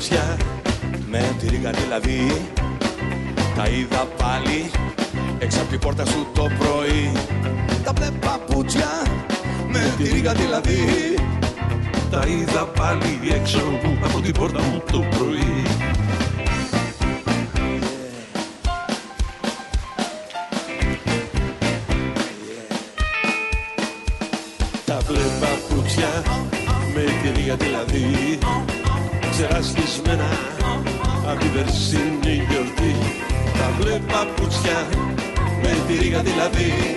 παπούτσια με τη ρίγα δηλαδή Τα είδα πάλι. Έξω από την πόρτα σου το πρωί. Τα μπλε παπούτσια με τη ρίγα δηλαδή Τα είδα πάλι έξω από την πόρτα μου το πρωί ρίγα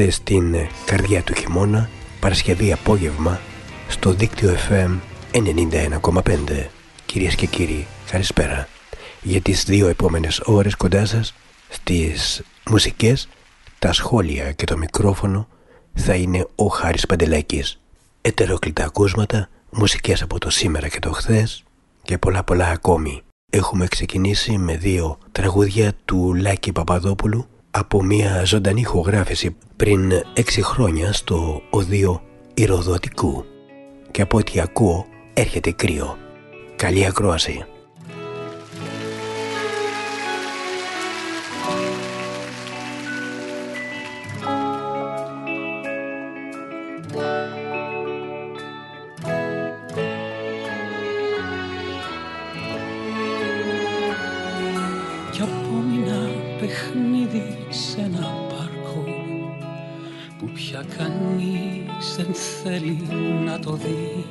Είμαστε στην ε, καρδιά του χειμώνα, Παρασκευή απόγευμα, στο δίκτυο FM 91,5. Κυρίες και κύριοι, καλησπέρα. Για τις δύο επόμενες ώρες κοντά σας, στις μουσικές, τα σχόλια και το μικρόφωνο θα είναι ο Χάρης Παντελάκης. Ετερόκλητα ακούσματα, μουσικές από το σήμερα και το χθες και πολλά πολλά ακόμη. Έχουμε ξεκινήσει με δύο τραγούδια του Λάκη Παπαδόπουλου από μια ζωντανή ηχογράφηση πριν έξι χρόνια στο οδείο Ηροδοτικού και από ό,τι ακούω έρχεται κρύο. Καλή ακρόαση. Θέλει να το δει.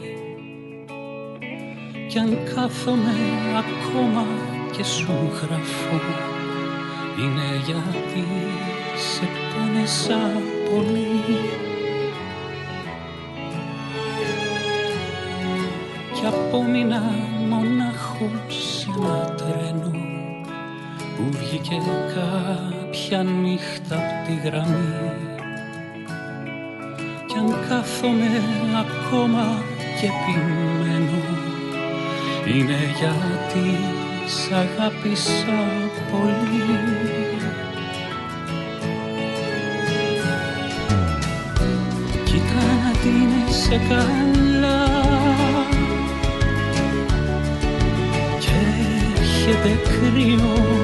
Κι αν κάθομαι ακόμα και σου γράφω είναι γιατί σε πόνεσα πολύ. Κι απόμεινα μονάχος σε ένα τρένο που βγήκε κάποια νύχτα απ' τη γραμμή κι αν κάθομαι ακόμα και επιμένω είναι γιατί σ' αγάπησα πολύ. Κοίτα να την σε καλά. Και έρχεται κρύο.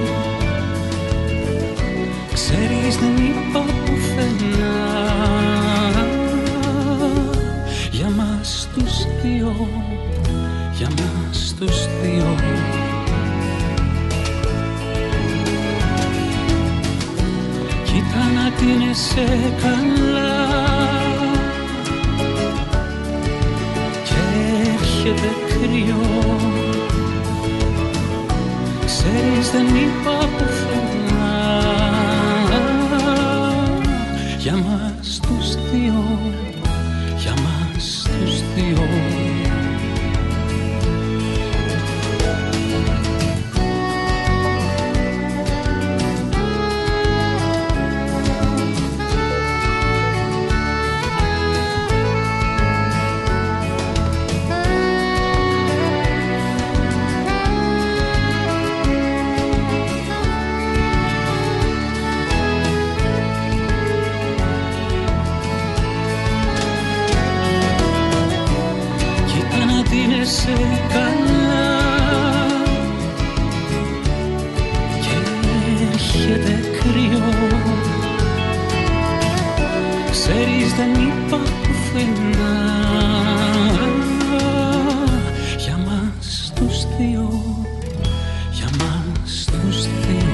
Ξέρεις δεν είπα τους δύο. Κοίτα να τίνεσαι καλά. Και έρχεται κρύο Ξέρεις δεν είπα πουθενά. Για μας Ξέρεις δεν είπα πουθενά Για μας τους δυο Για μας τους δυο.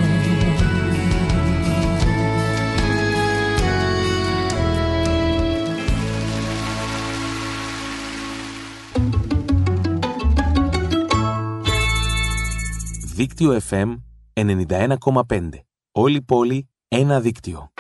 Δίκτυο FM 91,5 Όλη πόλη ένα δίκτυο.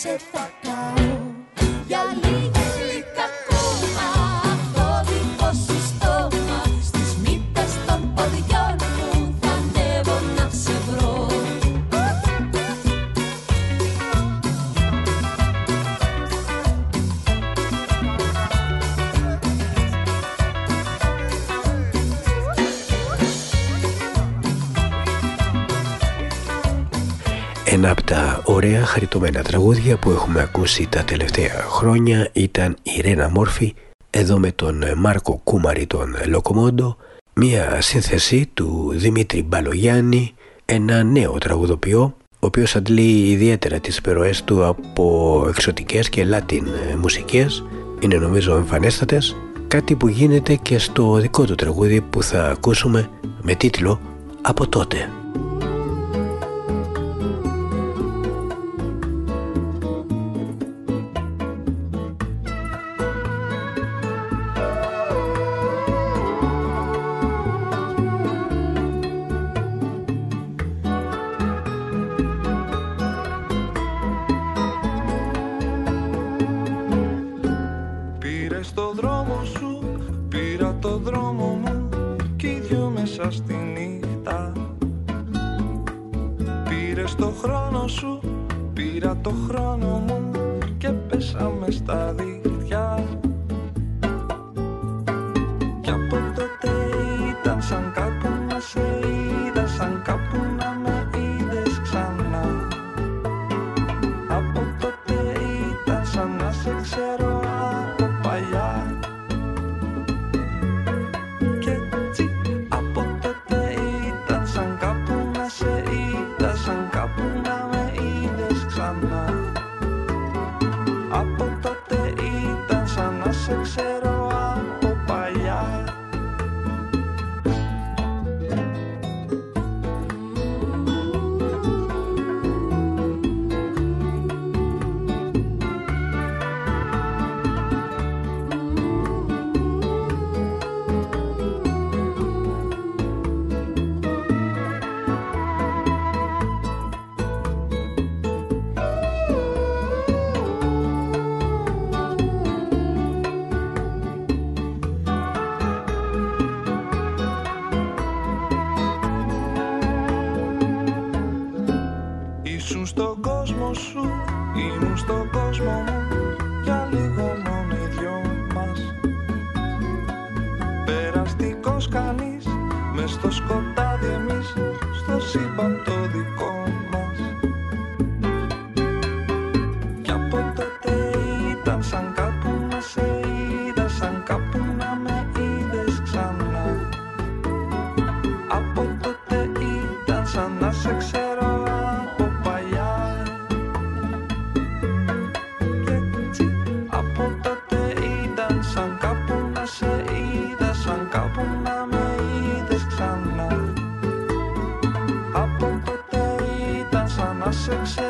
said ένα από τα ωραία χαριτωμένα τραγούδια που έχουμε ακούσει τα τελευταία χρόνια ήταν η Ρένα Μόρφη, εδώ με τον Μάρκο Κούμαρη τον Λοκομόντο, μια σύνθεση του Δημήτρη Μπαλογιάννη, ένα νέο τραγουδοποιό, ο οποίος αντλεί ιδιαίτερα τις περοές του από εξωτικές και λάτιν μουσικές, είναι νομίζω εμφανέστατες, κάτι που γίνεται και στο δικό του τραγούδι που θα ακούσουμε με τίτλο «Από τότε». I'll success.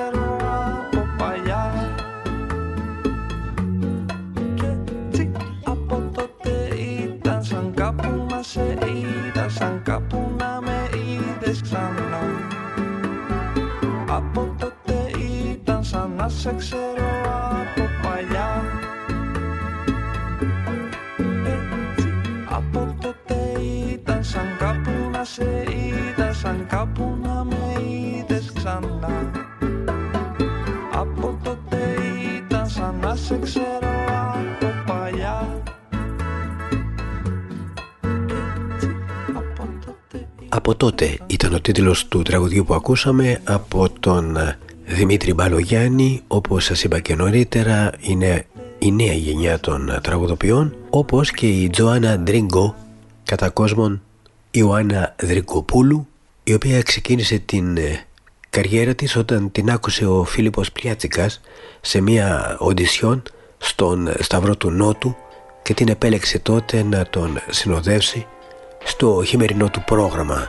τότε ήταν ο τίτλος του τραγουδιού που ακούσαμε από τον ε, Δημήτρη Μπαλογιάννη. Όπως σας είπα και νωρίτερα είναι η νέα γενιά των ε, τραγουδοποιών όπως και η Τζοάννα Ντρίγκο κατά κόσμον Ιωάννα Δρικοπούλου η οποία ξεκίνησε την ε, καριέρα της όταν την άκουσε ο Φίλιππος Πλιάτσικας σε μια οντισιόν στον Σταυρό του Νότου και την επέλεξε τότε να τον συνοδεύσει στο χειμερινό του πρόγραμμα.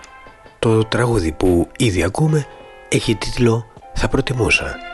Το τραγούδι που ήδη ακούμε έχει τίτλο «Θα προτιμούσα».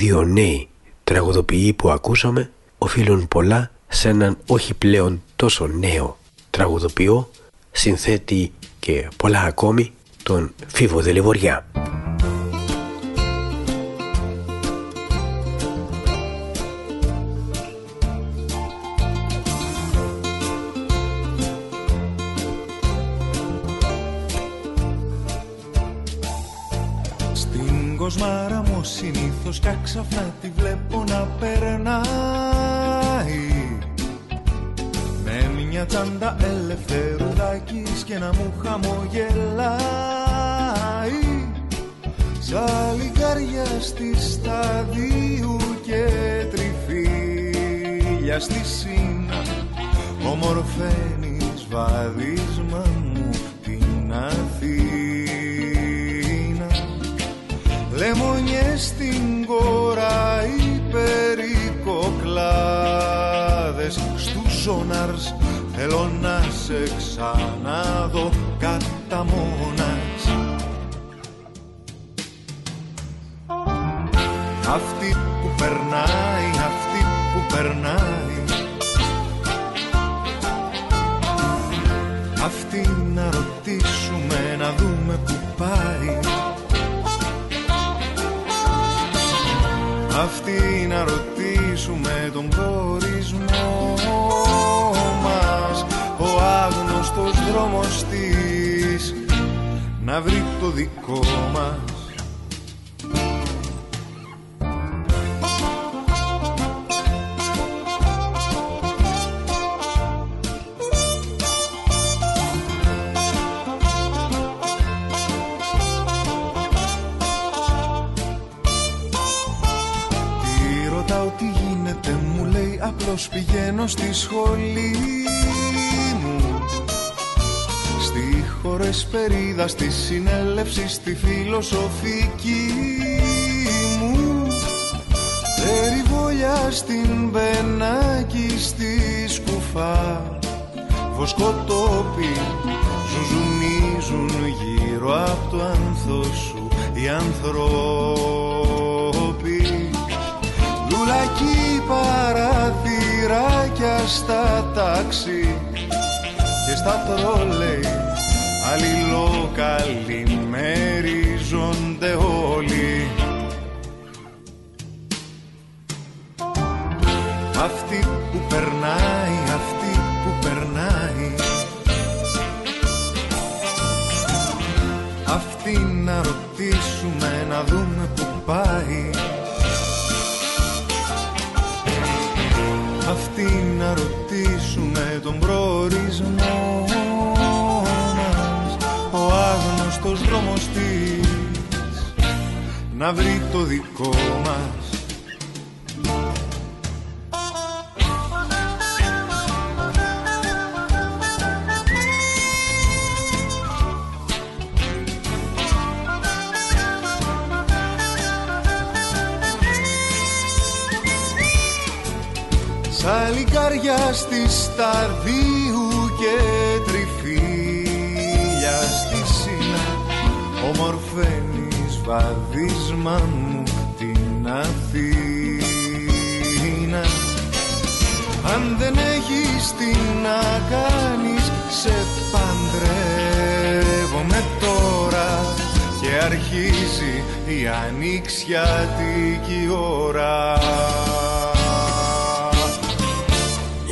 Δύο νέοι τραγουδοποιοί που ακούσαμε οφείλουν πολλά σε έναν όχι πλέον τόσο νέο τραγουδοποιό, συνθέτη και πολλά ακόμη τον Φίβο Δελιβοριά. Συνήθως κι ξαφνά τη βλέπω να περνάει. Με μια τσάντα ελευθερουδάκης και να μου χαμογελάει Σαν λιγάρια στη σταδίου και τριφύλια στη σύνα Ομορφαίνεις βαδίσμα μου την Αθήνα. Λεμονιές στην κόρα υπερικοκλάδες Στους ζωνάρς θέλω να σε ξαναδώ κατά μόνας. Αυτή που περνάει, αυτή που περνάει. Αυτή να ρωτήσουμε να δούμε που πάει Αυτή να ρωτήσουμε τον προορισμό μας. Ο άγνωστος δρόμος της να βρει το δικό μας λέει απλώς πηγαίνω στη σχολή μου. Στη χωρεσπερίδα, στη συνέλευση, στη φιλοσοφική μου. Περιβολιά στην Μπενάκη, στη Σκουφά. Βοσκοτόπι ζουζουνίζουν γύρω από το άνθο σου οι ανθρώποι Λουλακί παραθυράκια στα τάξη και στα τρόλεϊ. Αλληλοκαλημερίζονται όλοι. Αυτή που περνάει, αυτή που περνάει. Αυτή να ρωτήσουμε να δούμε που πάει. Αυτή να ρωτήσουμε τον προορισμό μας Ο άγνωστος δρόμος της. Να βρει το δικό μας λικάρια στη σταδίου και τριφύλια στη σύνα ομορφαίνεις βαδίσμα μου την Αθήνα. Αν δεν έχεις τι να κάνεις σε παντρεύομαι τώρα. Και αρχίζει η ανοιξιάτικη ώρα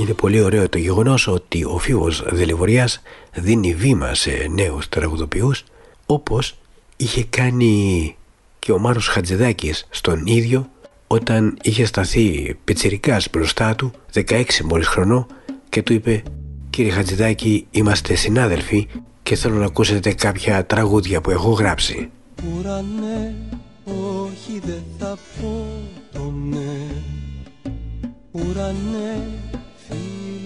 Είναι πολύ ωραίο το γεγονός ότι ο Φίβος Δελιβοριάς δίνει βήμα σε νέους τραγουδοποιούς όπως είχε κάνει και ο Μάρος Χατζηδάκης στον ίδιο όταν είχε σταθεί πιτσιρικάς μπροστά του 16 μόλις χρονό και του είπε «Κύριε Χατζηδάκη είμαστε συνάδελφοι και θέλω να ακούσετε κάποια τραγούδια που έχω γράψει». Ουρανέ, όχι δεν θα πω το ναι Ουρανέ,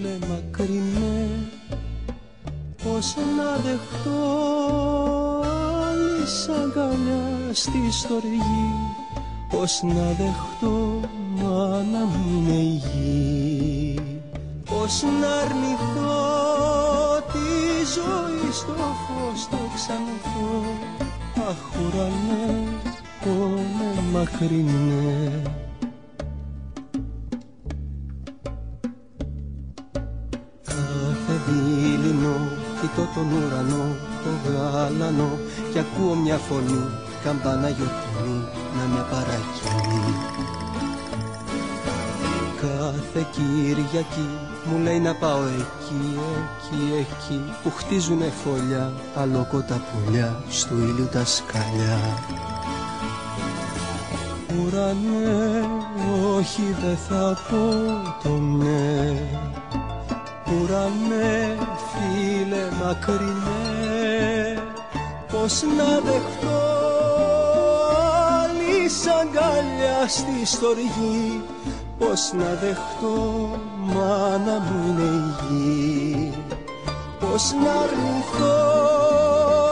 φίλε μακρινέ Πώς να δεχτώ άλλη αγκαλιά στη στοργή. Πώς να δεχτώ μάνα μου είναι η γη Πώς να αρνηθώ τη ζωή στο φως το ξανθώ. Αχ ουρανές, πόνε μακρινές Κάθε δίληνο κοιτώ τον ουρανό, το γάλανο και ακούω μια φωνή καμπάνα γιορτινή να με παρακινεί. Κάθε Κυριακή μου λέει να πάω εκεί, εκεί, εκεί που χτίζουνε φωλιά αλόκοτα πουλιά στο ήλιο τα σκαλιά. Ουρανέ, όχι δεν θα πω το ναι Ουρανέ, φίλε μακρινέ Πώς να δεχτώ άλλη αγκαλιά στη στοργή. Πώς να δεχτώ μάνα μου είναι η γη. Πώς να αρνηθώ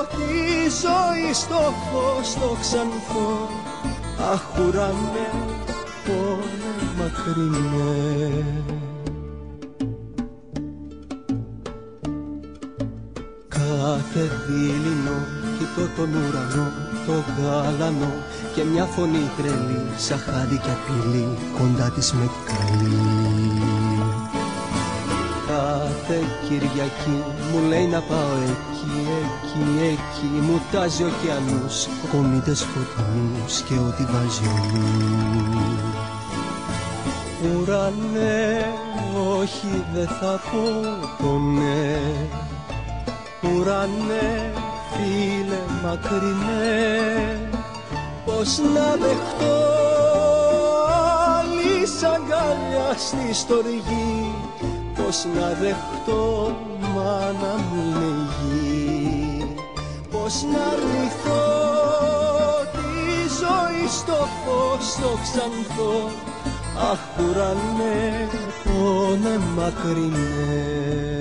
τη ζωή στο φως το ξανθώ Αχ ουρανέ, πόνε μακρινέ Κάθε δίληνο κοιτώ τον ουρανό, το γάλανο και μια φωνή τρελή σαν χάδι και απειλή κοντά της με καλή Κάθε Κυριακή μου λέει να πάω εκεί, εκεί, εκεί μου τάζει ωκεανούς, κομίτες φωτεινούς και ό,τι βάζει ο νους. Ουρανέ, όχι δεν θα πω το ναι Ουρανέ, φίλε μακρινέ Πώς να δεχτώ άλλη αγκαλιά στη στοργή Πώς να δεχτώ μάνα μου είναι η γη. Πώς να αρνηθώ τη ζωή στο φως το ξανθώ Αχ ουρανέ, πόνε μακρινέ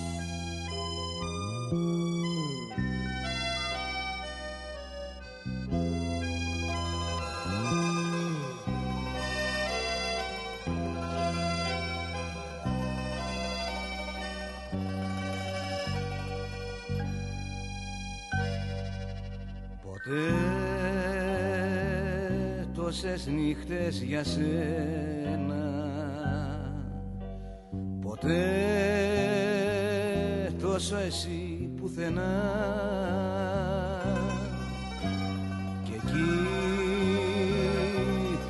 Τόσες νύχτες για σένα. Ποτέ τόσο εσύ πουθενά. Και εκεί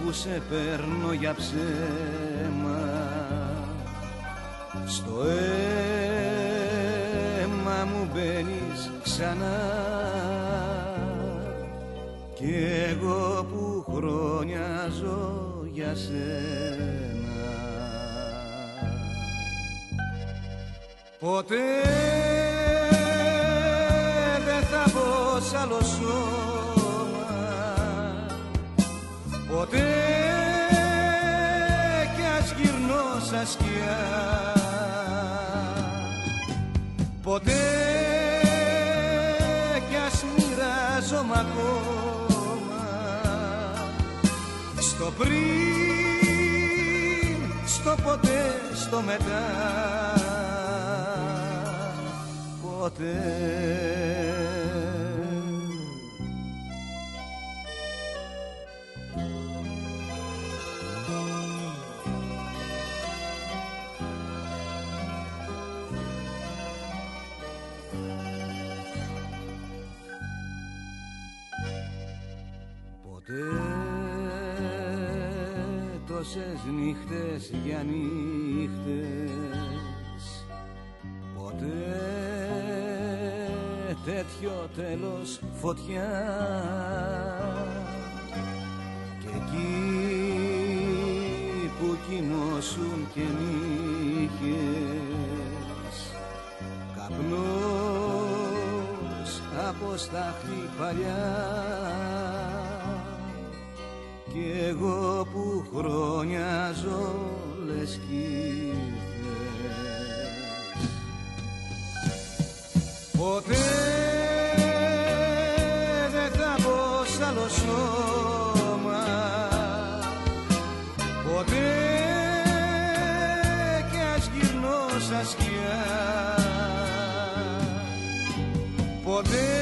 που σε παίρνω για ψέμα. Στο αίμα μου μπαίνεις ξανά κι εγώ που χρόνια ζω για σένα. Ποτέ δεν θα μπω σ' άλλο σώμα. Ποτέ κι ας γυρνώ σαν σκιά Ποτέ στο πριν, στο ποτέ, στο μετά. Ποτέ τόσες νύχτες για νύχτες. Ποτέ τέτοιο τέλος φωτιά. Και εκεί που κοιμώσουν και νύχες Καπνός από στάχτη παλιά κι εγώ που χρόνια ζω λες κι ήρθες. Ποτέ δεν θα μπω σ' άλλο σώμα Ποτέ κι ας γυρνώ σαν σκιά Ποτέ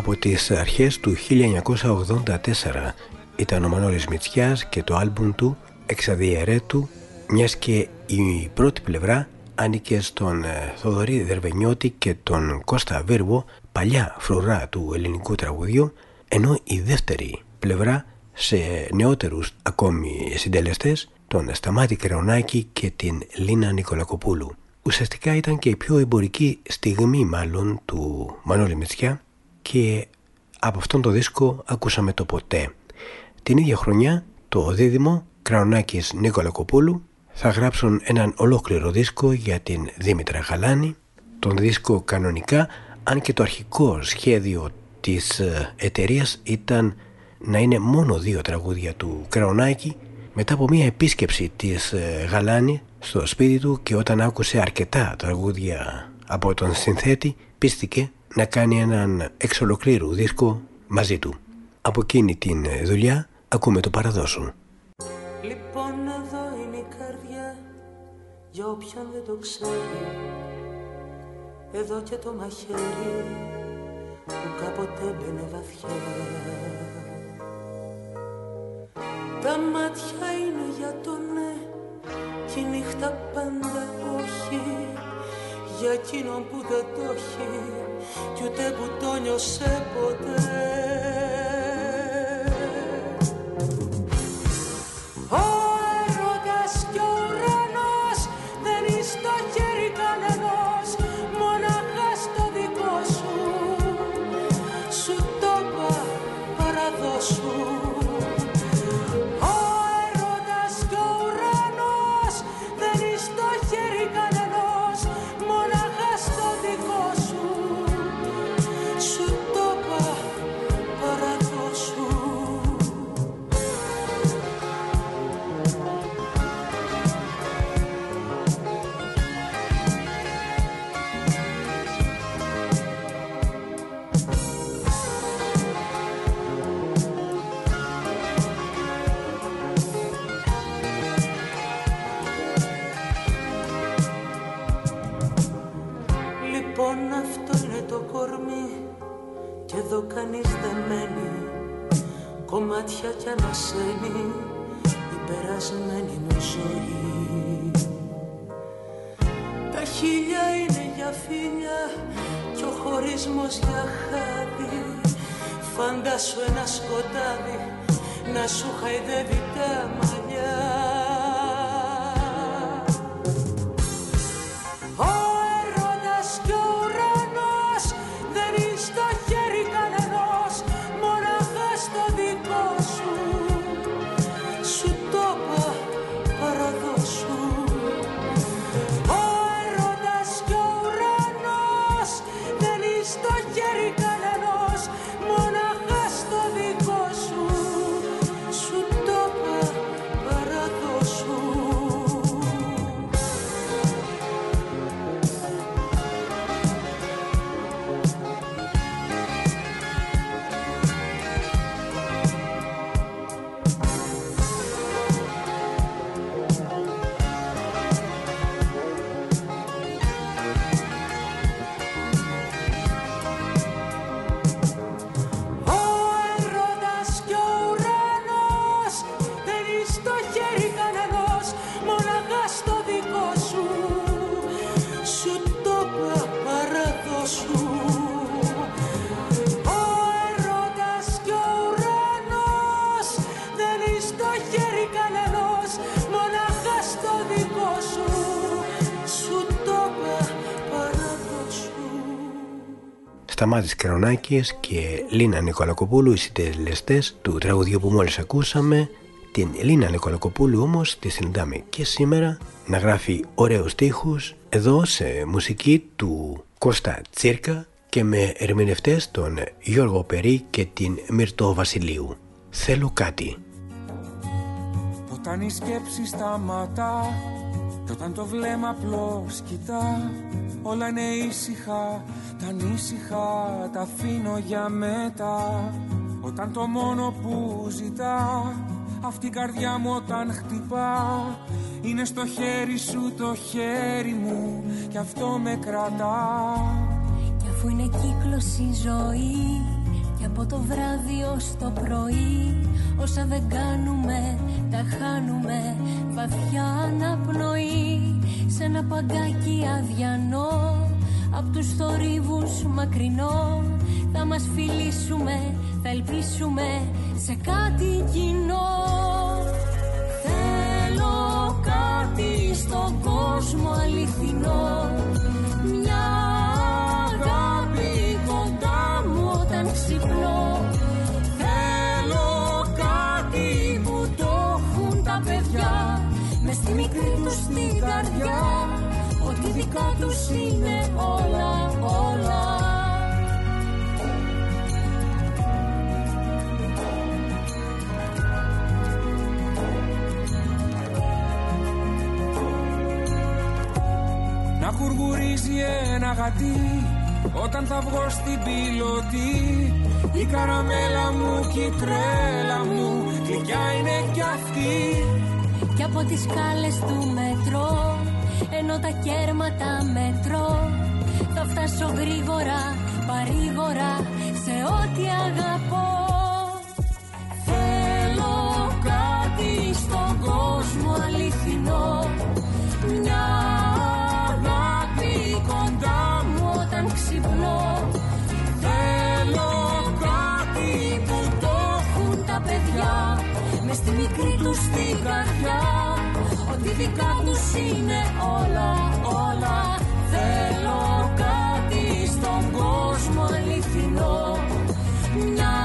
Από τις αρχές του 1984 ήταν ο Μανώλης Μητσιάς και το άλμπουμ του «Εξαδιαιρέτου» μιας και η πρώτη πλευρά άνοικε στον ε, Θοδωρή Δερβενιώτη και τον Κώστα Βίρβο παλιά φρουρά του ελληνικού τραγουδιού ενώ η δεύτερη πλευρά σε νεότερους ακόμη συντελεστές τον Σταμάτη Κρεωνάκη και την Λίνα Νικολακοπούλου. Ουσιαστικά ήταν και η πιο εμπορική στιγμή μάλλον του Μανώλη Μητσιά και από αυτόν το δίσκο ακούσαμε το ποτέ. Την ίδια χρονιά το δίδυμο Κραουνάκης Νίκολα Κοπούλου θα γράψουν έναν ολόκληρο δίσκο για την Δήμητρα Γαλάνη τον δίσκο κανονικά αν και το αρχικό σχέδιο της εταιρείας ήταν να είναι μόνο δύο τραγούδια του Κραουνάκη μετά από μια επίσκεψη της Γαλάνη στο σπίτι του και όταν άκουσε αρκετά τραγούδια από τον συνθέτη πίστηκε να κάνει έναν εξ ολοκλήρου δίσκο μαζί του. Από εκείνη την δουλειά ακούμε το παραδόσου. Λοιπόν εδώ είναι η καρδιά για όποιον δεν το ξέρει Εδώ και το μαχαίρι που κάποτε μπαινε βαθιά Τα μάτια είναι για το ναι και η νύχτα πάντα όχι Για εκείνον που δεν το έχει κι ούτε που το νιώσε ποτέ Σταμάτης Κρονάκης και Λίνα Νικολακοπούλου οι συντελεστές του τραγουδιού που μόλις ακούσαμε την Λίνα Νικολακοπούλου όμως τη συναντάμε και σήμερα να γράφει ωραίους στίχους εδώ σε μουσική του Κώστα Τσίρκα και με ερμηνευτές τον Γιώργο Περί και την Μυρτώ Βασιλείου. Θέλω κάτι. Όταν η σκέψη σταματά και όταν το βλέμμα απλώς κοιτά Όλα είναι ήσυχα, τα ανήσυχα τα αφήνω για μετά. Όταν το μόνο που ζητά αυτή η καρδιά μου όταν χτυπά Είναι στο χέρι σου το χέρι μου και αυτό με κρατά. Κι αφού είναι κύκλος η ζωή και από το βράδυ ως το πρωί Όσα δεν κάνουμε τα χάνουμε βαθιά αναπνοή Σε ένα παγκάκι αδιανό Απ' τους θορύβους μακρινό. Θα μας φιλήσουμε, θα ελπίσουμε σε κάτι κοινό. Θέλω κάτι στον κόσμο αληθινό τους είναι όλα, όλα. Να κουργουρίζει ένα γατί όταν θα βγω στην πιλωτή. Η καραμέλα μου και η τρέλα μου γλυκιά είναι κι αυτή. Κι από τις σκάλες του μετρό Ενώ τα κέρματα μετρώ. Θα φτάσω γρήγορα, παρήγορα Σε ό,τι αγαπώ. Θέλω κάτι στον κόσμο αληθινό. Μια αγάπη κοντά μου όταν ξυπνώ. Θέλω κάτι που το έχουν τα παιδιά. Μες στη μικρή τους την καρδιά Ότι δικά τους είναι όλα, όλα. Θέλω κάτι στον κόσμο αληθινό. Μια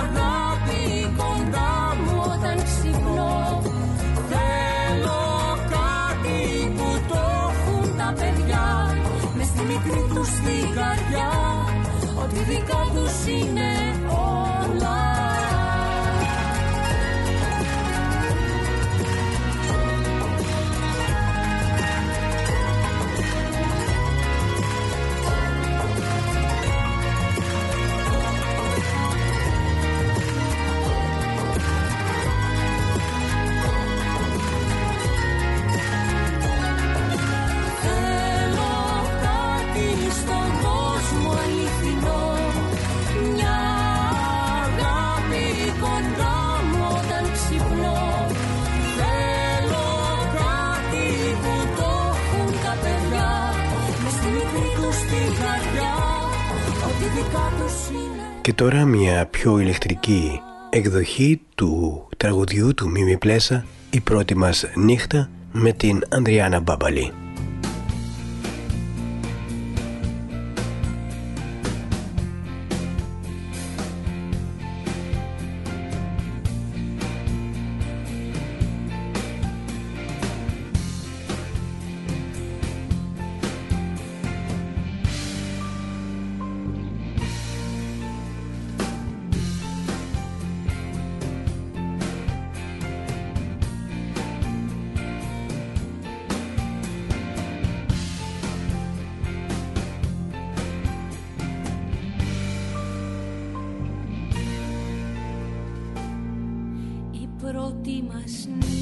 αγάπη κοντά μου όταν ξυπνώ. Θέλω κάτι που το έχουν τα παιδιά. Μες στη μικρή τους την καρδιά. Ότι δικά τους είναι Και τώρα μια πιο ηλεκτρική εκδοχή του τραγουδιού του Μίμη Πλέσα «Η πρώτη μας νύχτα» με την Ανδριάνα Μπάμπαλη. Πρώτη μας νύχτα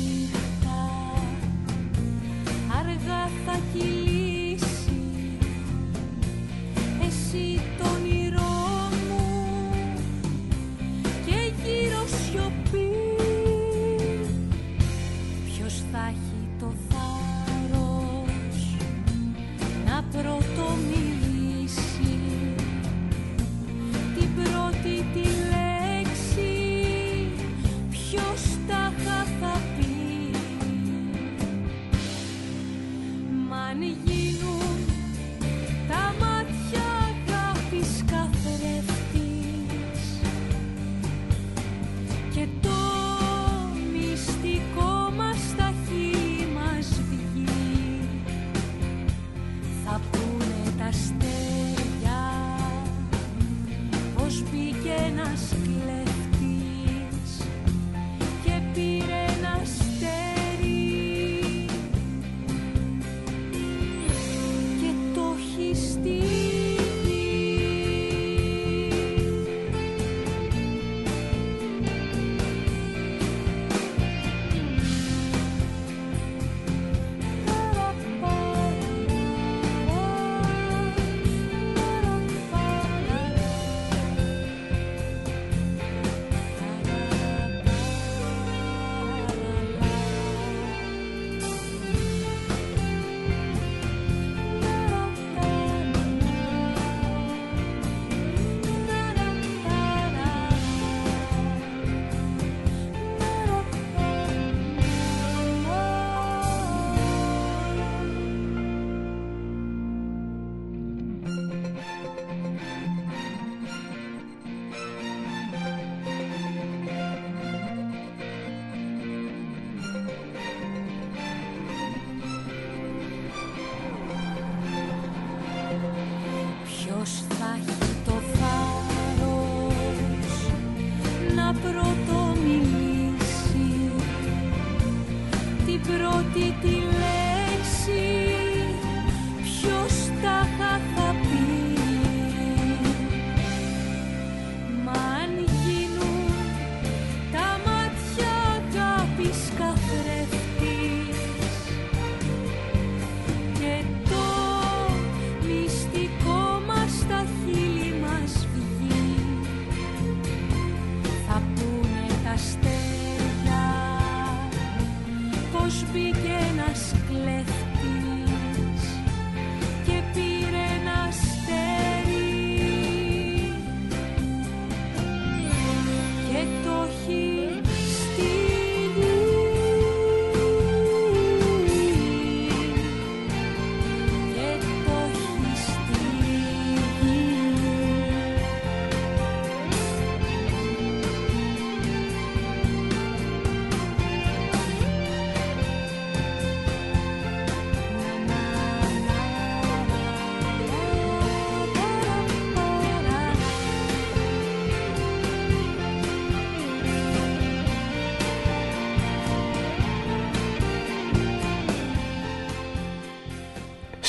πως μπήκε ένας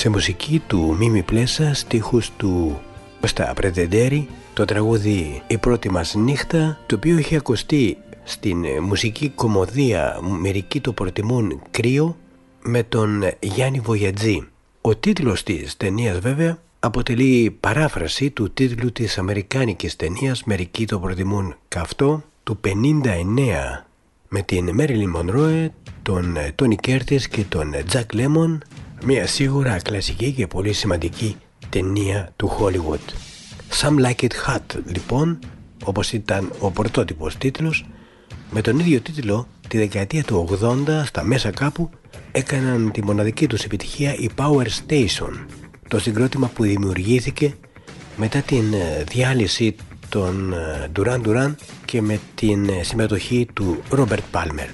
σε μουσική του Μίμη Πλέσα, στίχους του Στα Πρετεντέρη, το τραγούδι «Η πρώτη μας νύχτα», το οποίο έχει ακουστεί στην μουσική κομμωδία «Μερικοί το προτιμούν κρύο» με τον Γιάννη Βοιατζή. Ο τίτλος της ταινίας βέβαια αποτελεί παράφραση του τίτλου της αμερικάνικης ταινίας «Μερικοί το προτιμούν καυτό» του 59 με την Μέριλιν Μονρόε, τον Τόνι Κέρτις και τον Τζακ Λέμον μια σίγουρα κλασική και πολύ σημαντική ταινία του Hollywood. Some Like It Hot λοιπόν, όπως ήταν ο πρωτότυπος τίτλος, με τον ίδιο τίτλο τη δεκαετία του 80 στα μέσα κάπου έκαναν τη μοναδική τους επιτυχία η Power Station, το συγκρότημα που δημιουργήθηκε μετά την ε, διάλυση των ε, Duran Duran και με την ε, συμμετοχή του Robert Palmer.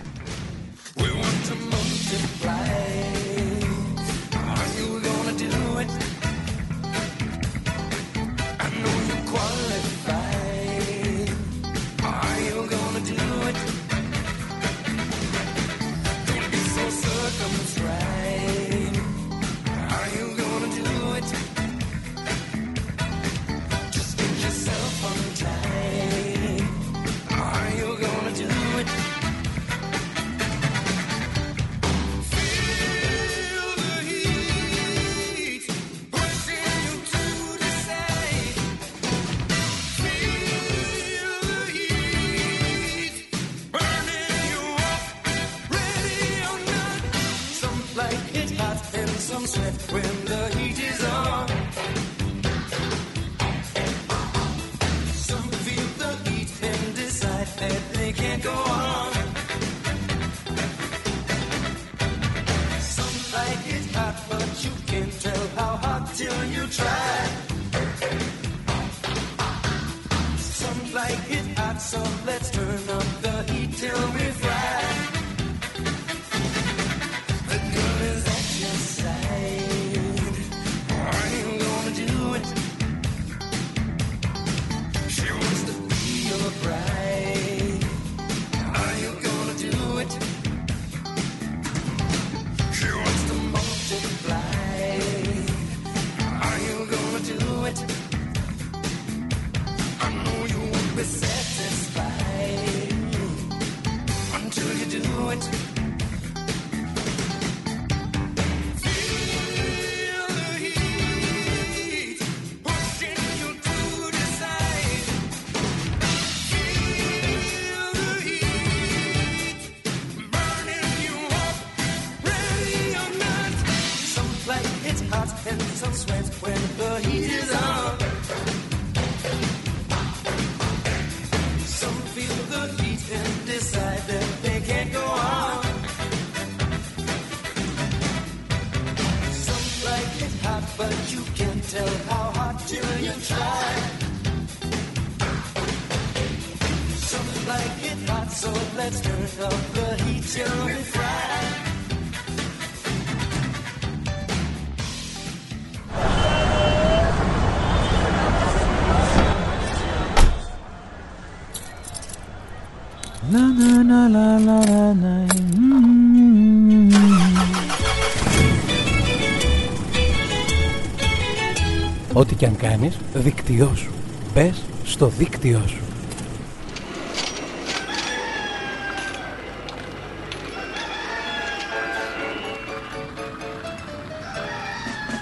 Ό,τι και αν κάνεις, δίκτυό σου. Μπες στο δίκτυό σου.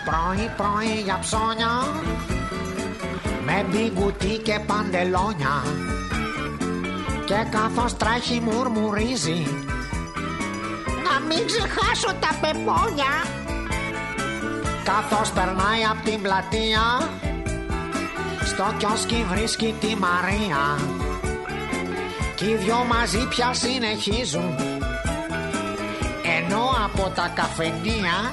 Πρωί πρωί για ψώνια Με μπιγκουτί και παντελόνια και καθώς τρέχει μουρμουρίζει. Να μην ξεχάσω τα πεπόνια. Καθώς περνάει από την πλατεία Στο κιόσκι βρίσκει τη Μαρία. Κι οι δυο μαζί πια συνεχίζουν. Ενώ από τα καφενεία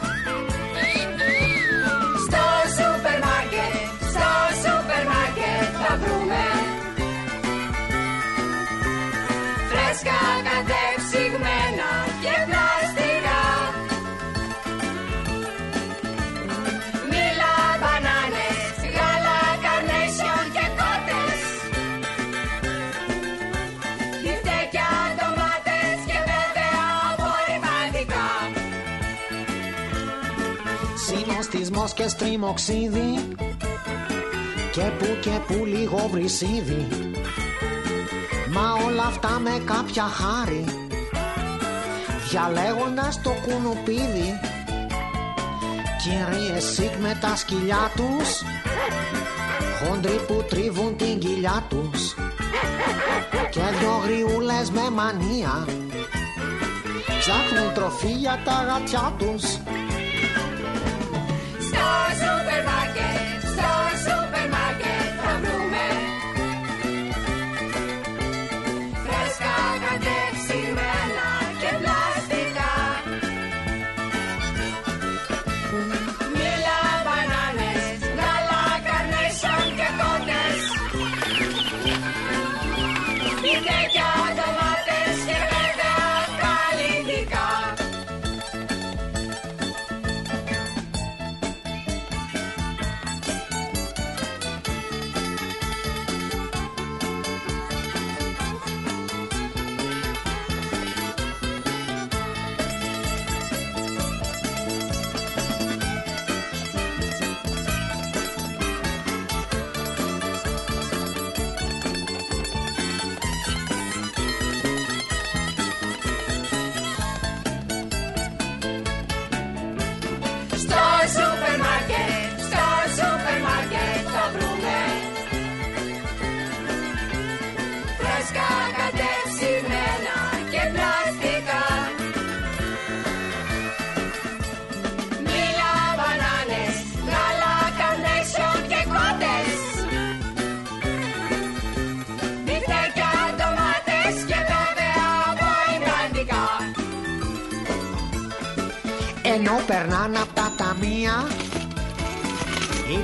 Συνοστισμός και στριμοξίδι Και που και που λίγο βρυσίδι. Μα όλα αυτά με κάποια χάρη. Διαλέγοντας το κουνουπίδι. Κυρίες σικ με τα σκυλιά τους. Χόντροι που τρίβουν την κοιλιά τους. Και δυο γριούλες με μανία. Ψάχνουν τροφή για τα γατιά τους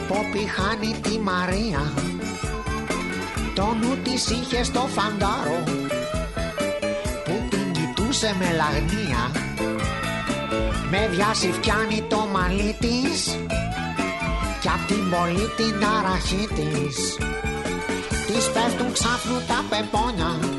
Η Πόπη χάνει τη Μαρία. Το νου της είχε στο φαντάρο Που την κοιτούσε με λαγνία. Με βιάσει φτιάνει το μαλλί της Κι απ' την πολύ την ταραχή της. Της πέφτουν ξάφνου τα πεπόνια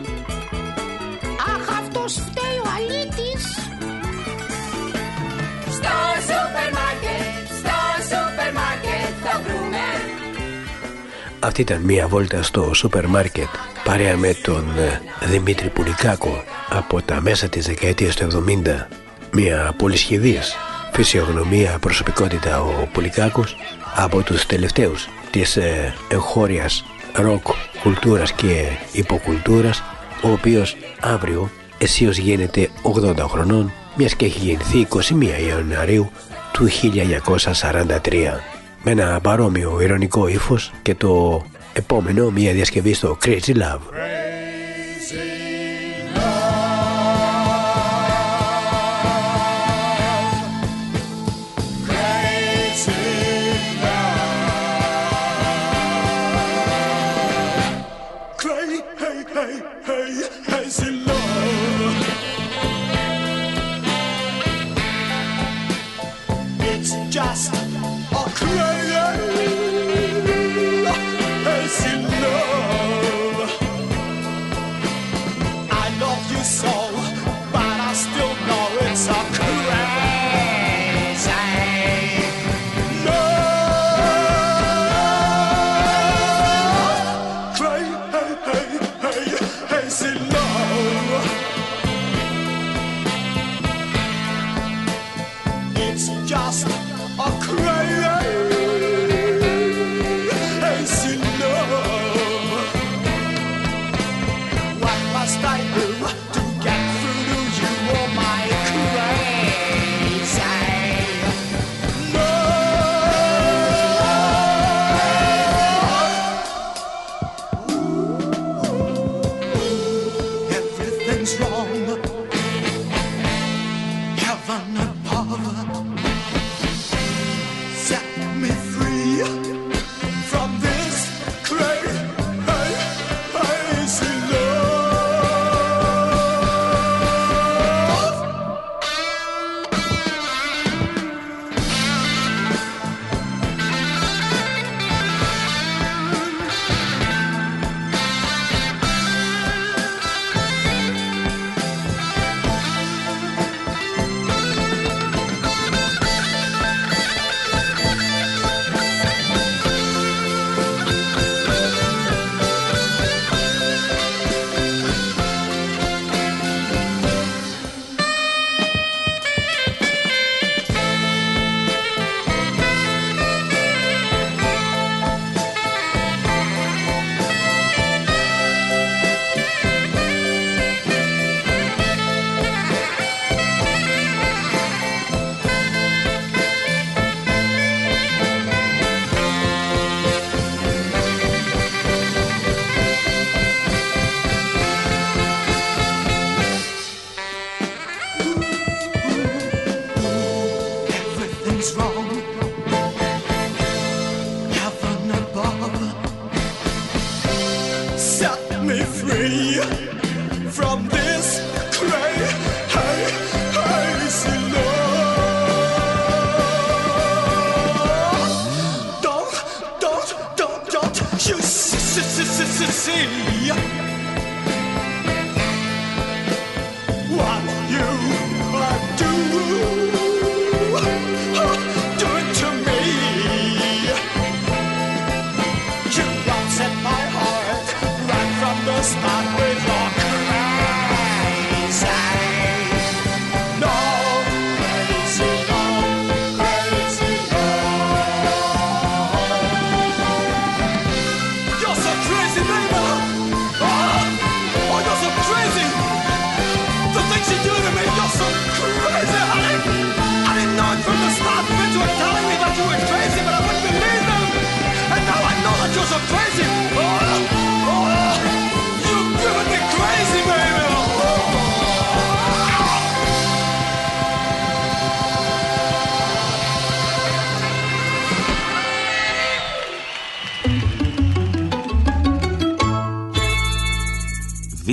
Αυτή ήταν μία βόλτα στο σούπερ μάρκετ παρέα με τον ε, Δημήτρη Πουλικάκο από τα μέσα της δεκαετίας του 70 μία πολυσχηδής φυσιογνωμία προσωπικότητα ο Πουλικάκος από τους τελευταίους της ε, εγχώριας ροκ κουλτούρας και υποκουλτούρας ο οποίος αύριο αισίως γίνεται 80 χρονών μιας και έχει γεννηθεί 21 Ιανουαρίου του 1943 με ένα παρόμοιο ηρωνικό ύφος και το επόμενο μια διασκευή στο Crazy Love.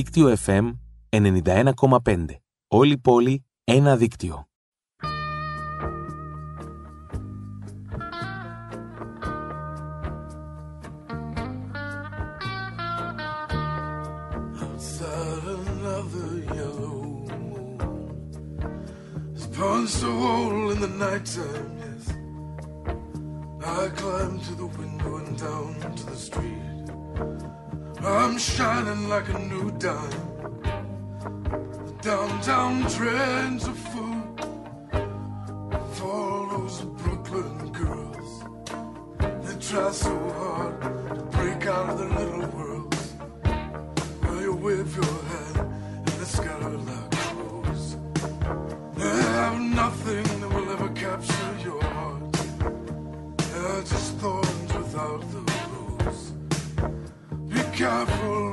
Δίκτυο FM 91,5. Όλη πόλη, ένα δίκτυο. Burns the wall in the night time, yes. I climb to the window and down to the street. I'm shining like a new dime. Downtown trends are full for all those Brooklyn girls. They try so hard to break out of their little worlds. Well, you wave your hand and it's got luck. careful.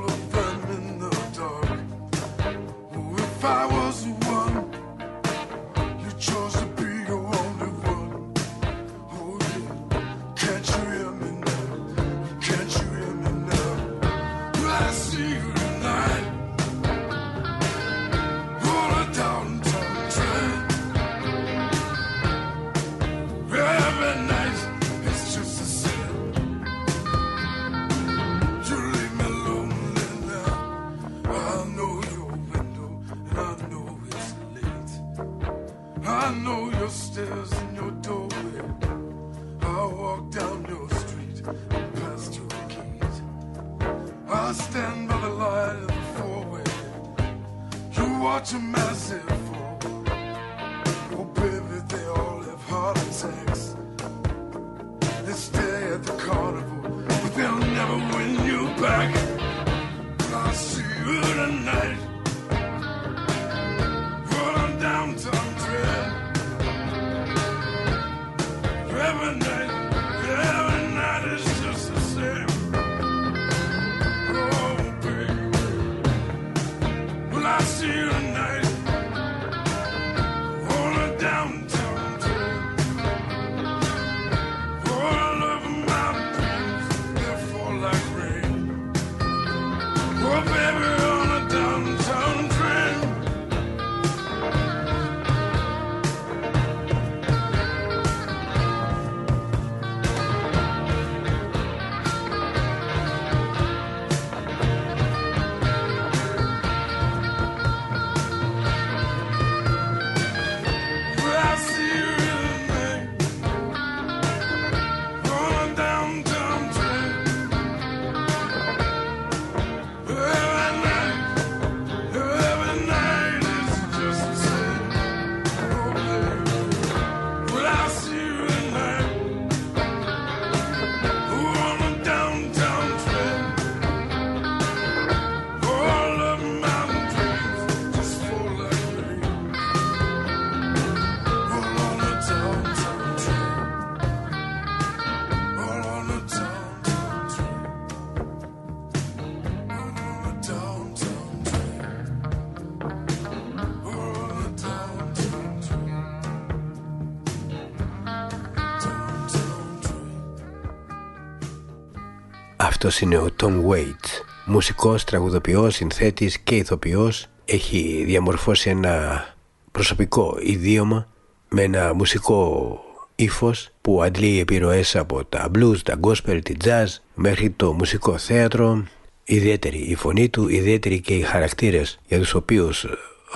Αυτός είναι ο Tom Waits, μουσικός, τραγουδοποιός, συνθέτης και ηθοποιός. Έχει διαμορφώσει ένα προσωπικό ιδίωμα με ένα μουσικό ύφος που αντλεί επιρροές από τα blues, τα gospel, τη jazz μέχρι το μουσικό θέατρο. Ιδιαίτερη η φωνή του, ιδιαίτερη και οι χαρακτήρες για τους οποίους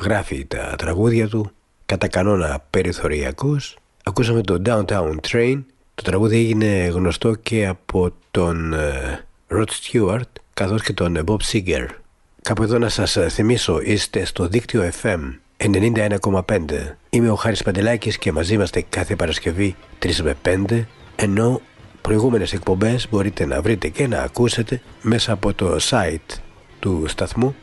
γράφει τα τραγούδια του, κατά κανόνα περιθωριακούς. Ακούσαμε το Downtown Train, το τραγούδι έγινε γνωστό και από τον ε, Rod Stewart καθώς και τον Bob Seger. Κάπου εδώ να σας θυμίσω είστε στο δίκτυο FM 91,5. Είμαι ο Χάρης Παντελάκης και μαζί είμαστε κάθε Παρασκευή 3 με 5 ενώ προηγούμενες εκπομπές μπορείτε να βρείτε και να ακούσετε μέσα από το site του σταθμού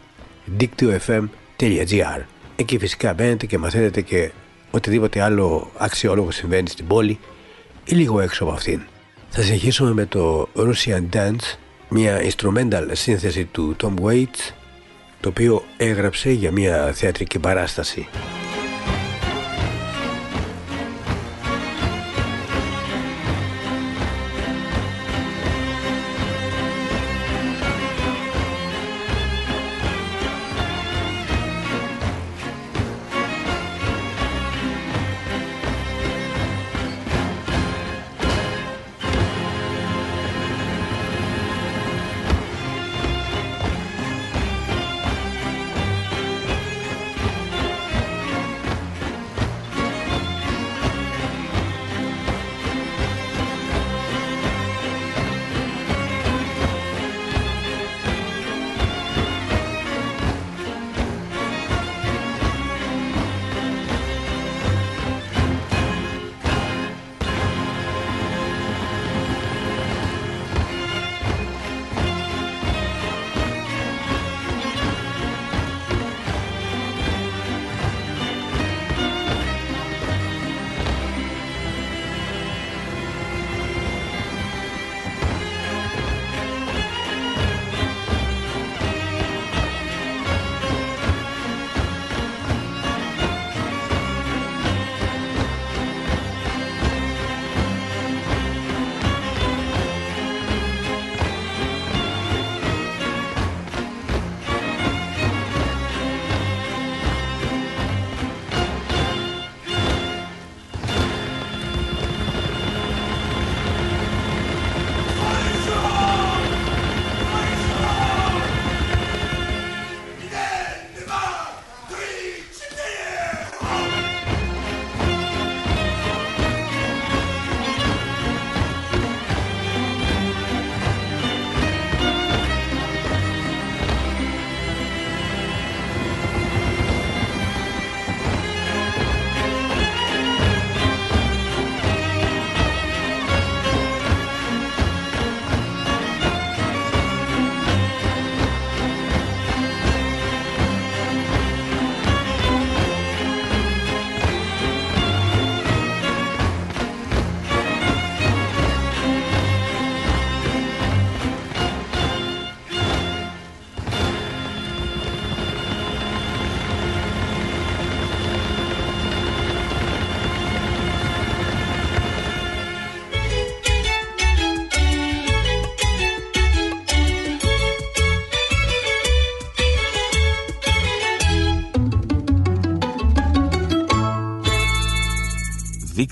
δίκτυο.fm.gr Εκεί φυσικά μπαίνετε και μαθαίνετε και οτιδήποτε άλλο αξιόλογο συμβαίνει στην πόλη ή λίγο έξω από αυτήν. Θα συνεχίσουμε με το Russian Dance, μια instrumental σύνθεση του Tom Waits, το οποίο έγραψε για μια θεατρική παράσταση.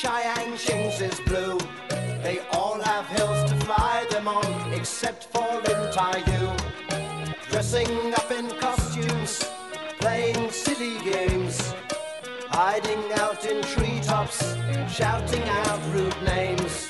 Chiang Shing's is blue. They all have hills to fly them on, except for in Taiyu. Dressing up in costumes, playing silly games, hiding out in treetops, shouting out rude names.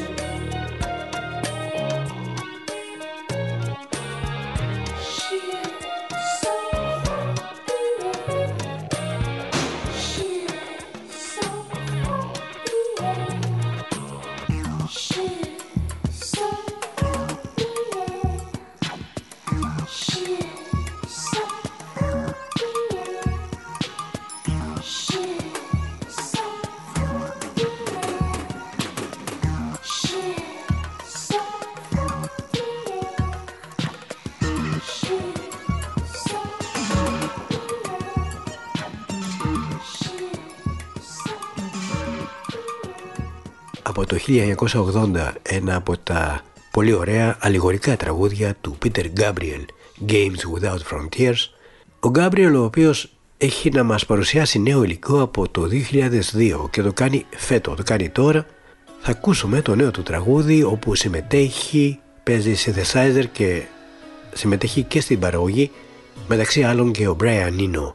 1980 ένα από τα πολύ ωραία αλληγορικά τραγούδια του Peter Gabriel Games Without Frontiers ο Gabriel ο οποίος έχει να μας παρουσιάσει νέο υλικό από το 2002 και το κάνει φέτο, το κάνει τώρα θα ακούσουμε το νέο του τραγούδι όπου συμμετέχει, παίζει synthesizer και συμμετέχει και στην παραγωγή μεταξύ άλλων και ο Brian Eno.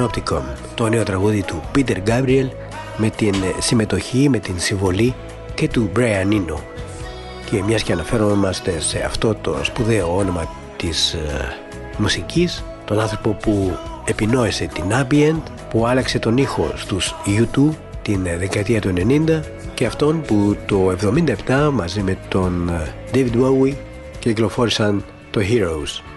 Panopticon, το νέο τραγούδι του Peter Gabriel με την συμμετοχή, με την συμβολή και του Brian Eno. Και μιας και αναφέρομαστε σε αυτό το σπουδαίο όνομα της ε, μουσικής, τον άνθρωπο που επινόησε την Ambient, που άλλαξε τον ήχο στους U2 την δεκαετία του 90 και αυτόν που το 77 μαζί με τον ε, David Bowie κυκλοφόρησαν το Heroes.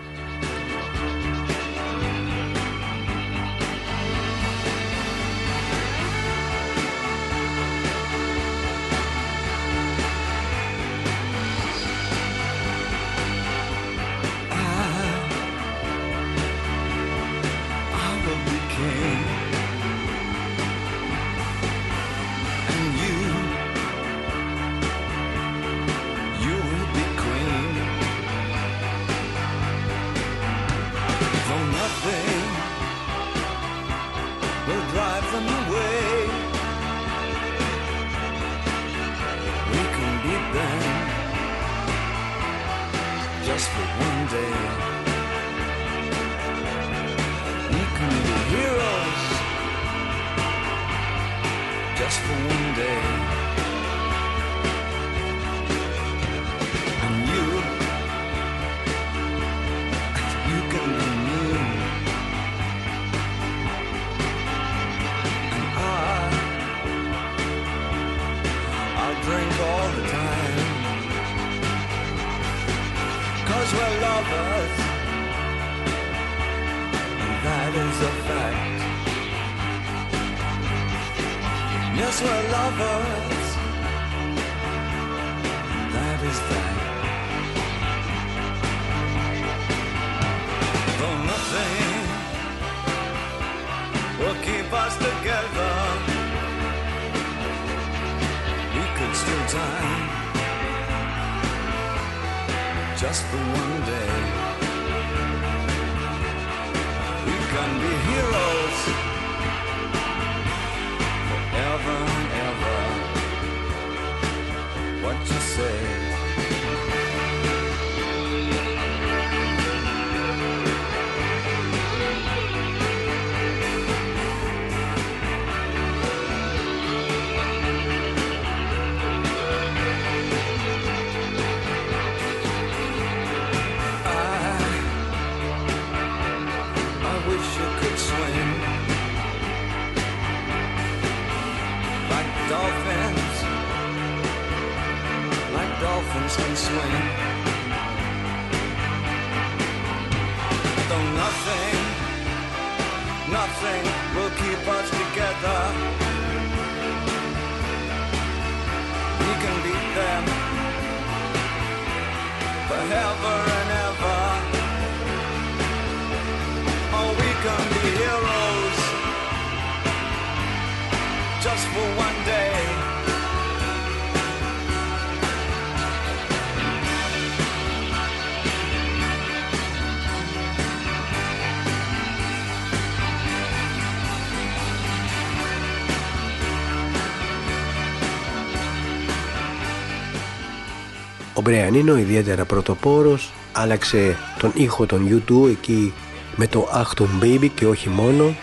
Μπρεανίνο ιδιαίτερα πρωτοπόρος άλλαξε τον ήχο των U2 εκεί με το Achtung Baby και όχι μόνο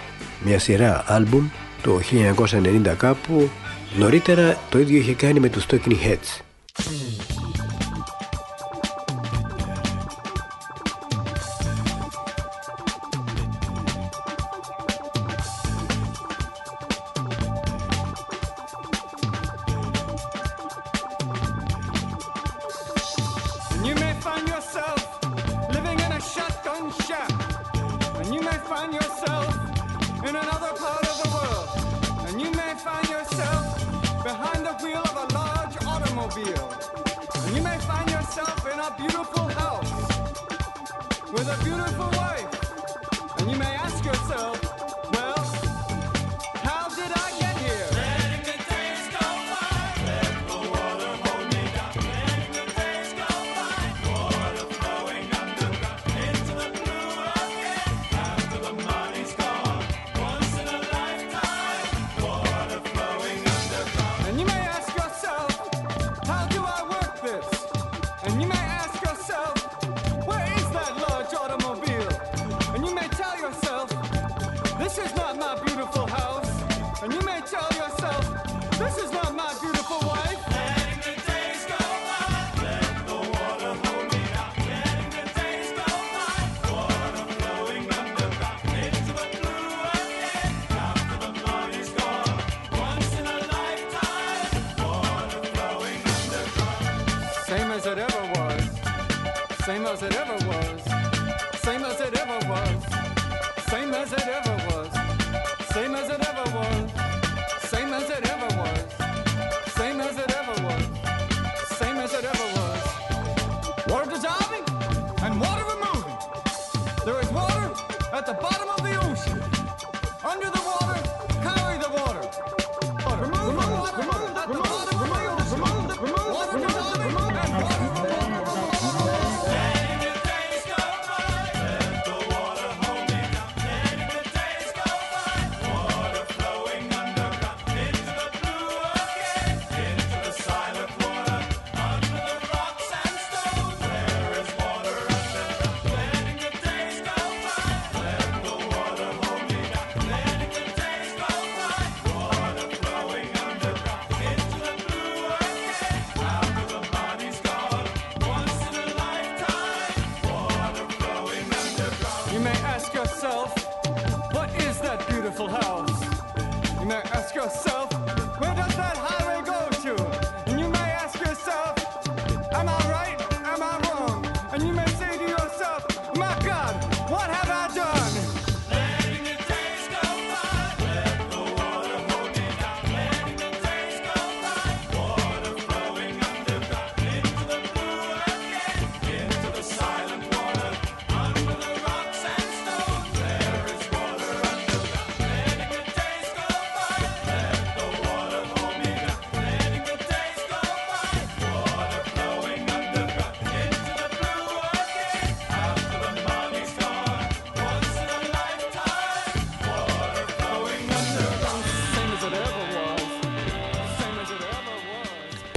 μια σειρά άλμπουμ το 1990 κάπου. Νωρίτερα το ίδιο είχε κάνει με τους Talking Heads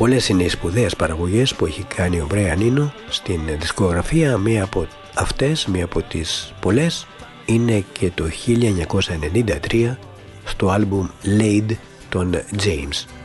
Πολλές είναι οι σπουδαίες παραγωγές που έχει κάνει ο Μπρέαν στην δισκογραφία. Μία από αυτές, μία από τις πολλές, είναι και το 1993 στο άλμπουμ Laid των James.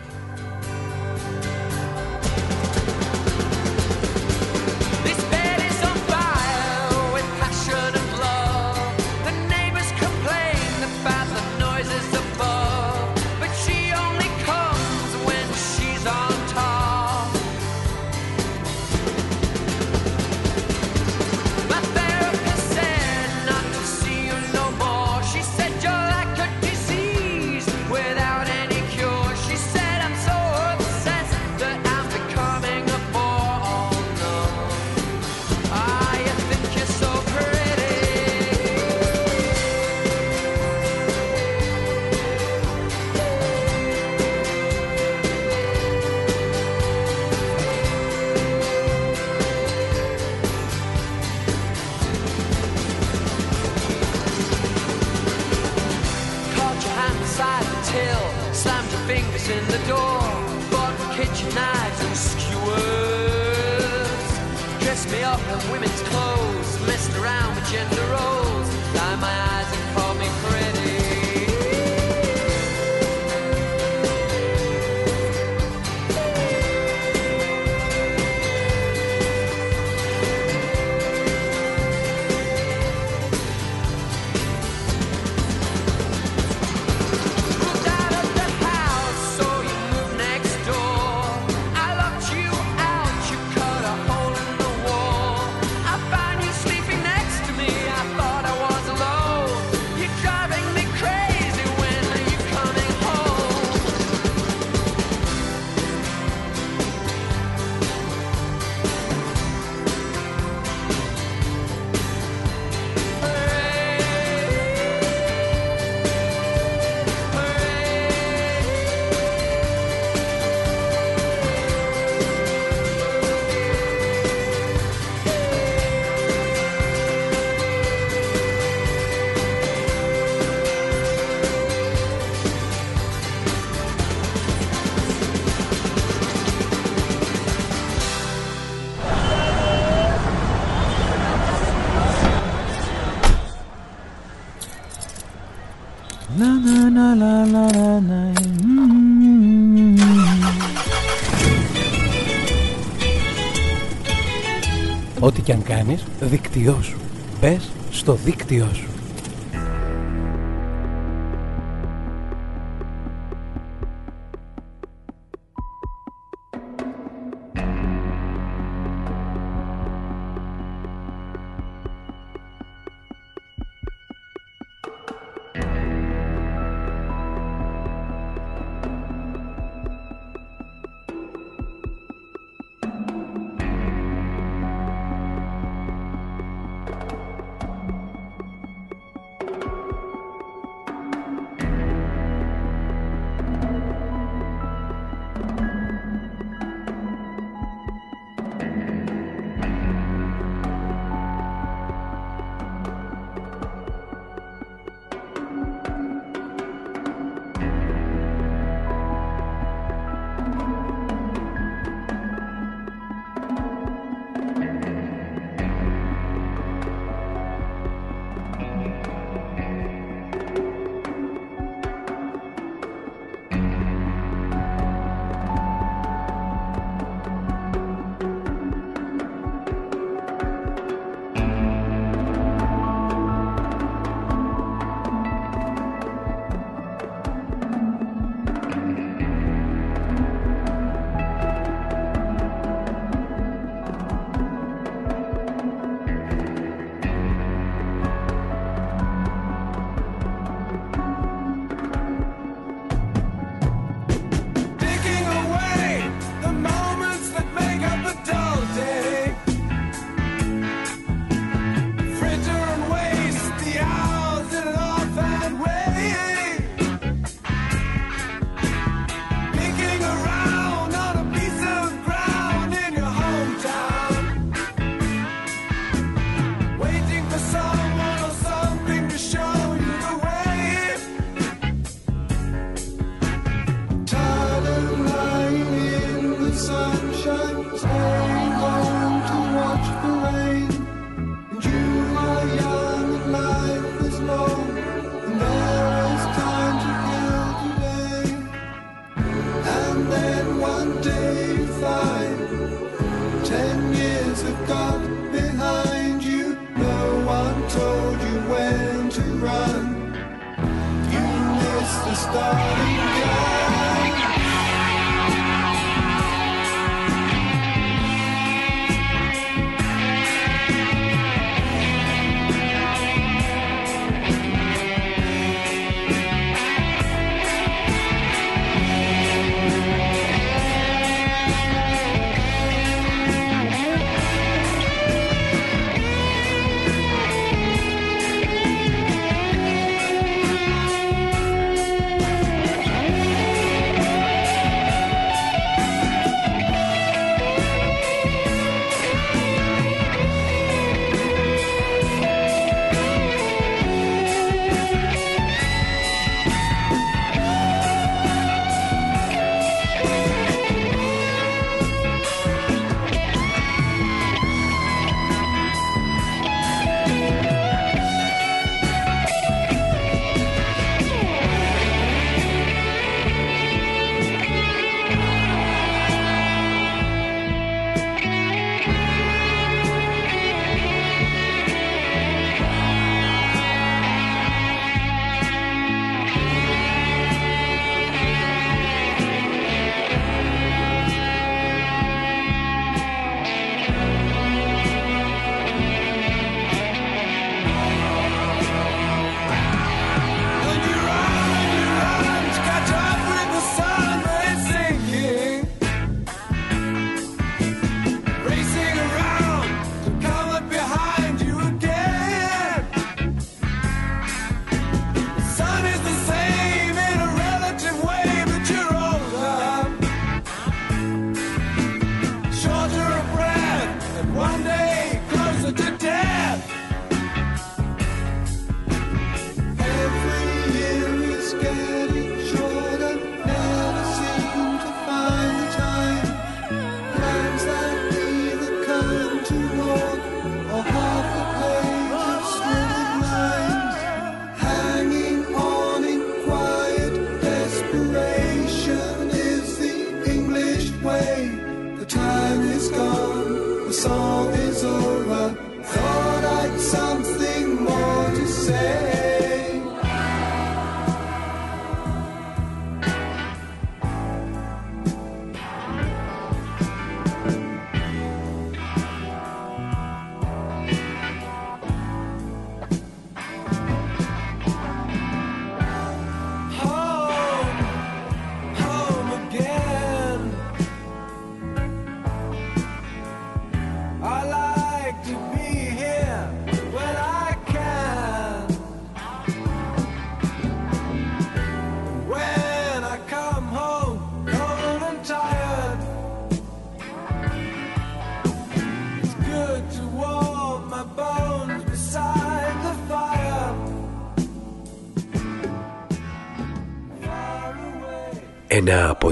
Και αν κάνεις, δίκτυό σου. Μπες στο δίκτυό σου.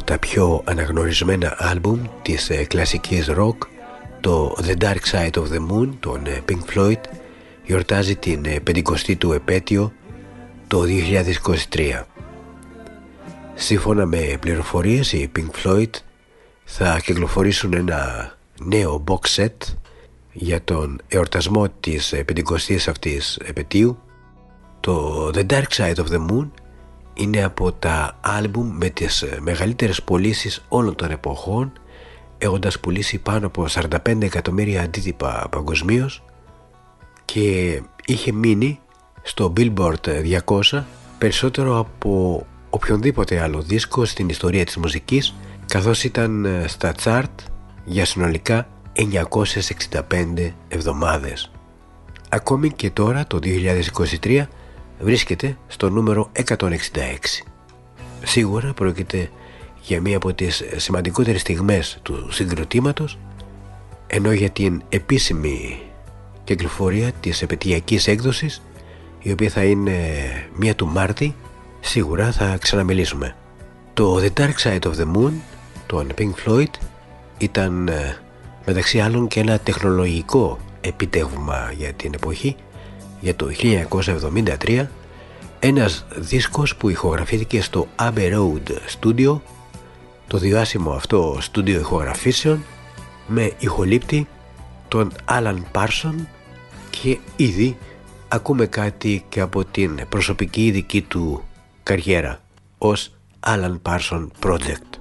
Τα πιο αναγνωρισμένα άλμπουμ της ε, κλασικής rock το The Dark Side of the Moon των ε, Pink Floyd γιορτάζει την 50η του επέτειο το 2023 Σύμφωνα με πληροφορίες οι Pink Floyd θα κυκλοφορήσουν ένα νέο box set για τον εορτασμό της 50ης αυτής επαιτίου το The Dark Side of the Moon είναι από τα άλμπουμ με τις μεγαλύτερες πωλήσεις όλων των εποχών έχοντας πουλήσει πάνω από 45 εκατομμύρια αντίτυπα παγκοσμίως και είχε μείνει στο Billboard 200 περισσότερο από οποιονδήποτε άλλο δίσκο στην ιστορία της μουσικής καθώς ήταν στα chart για συνολικά 965 εβδομάδες. Ακόμη και τώρα το 2023 βρίσκεται στο νούμερο 166. Σίγουρα πρόκειται για μία από τις σημαντικότερες στιγμές του συγκροτήματος ενώ για την επίσημη κυκλοφορία της επαιτειακής έκδοσης η οποία θα είναι μία του Μάρτη σίγουρα θα ξαναμιλήσουμε. Το The Dark Side of the Moon των Pink Floyd ήταν ε, μεταξύ άλλων και ένα τεχνολογικό επιτεύγμα για την εποχή για το 1973 ένας δίσκος που ηχογραφήθηκε στο Abbey Road Studio το διάσημο αυτό στούντιο ηχογραφήσεων με ηχολήπτη τον Alan Parson και ήδη ακούμε κάτι και από την προσωπική δική του καριέρα ως Alan Parson Project.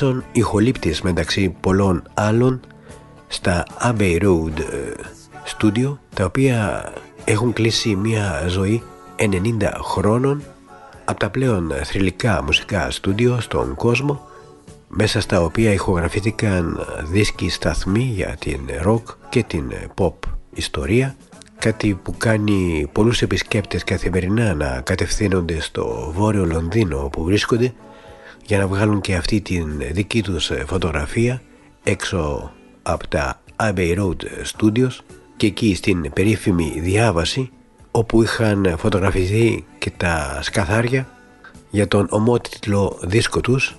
Άλαν Πάρσον, ηχολήπτης μεταξύ πολλών άλλων στα Abbey Road ε, Studio, τα οποία έχουν κλείσει μια ζωή 90 χρόνων από τα πλέον θρηλυκά μουσικά στούντιο στον κόσμο μέσα στα οποία ηχογραφήθηκαν δίσκοι σταθμοί για την rock και την pop ιστορία κάτι που κάνει πολλούς επισκέπτες καθημερινά να κατευθύνονται στο βόρειο Λονδίνο όπου βρίσκονται για να βγάλουν και αυτή την δική τους φωτογραφία έξω από τα Abbey Road Studios και εκεί στην περίφημη διάβαση όπου είχαν φωτογραφηθεί και τα σκαθάρια για τον ομότιτλο δίσκο τους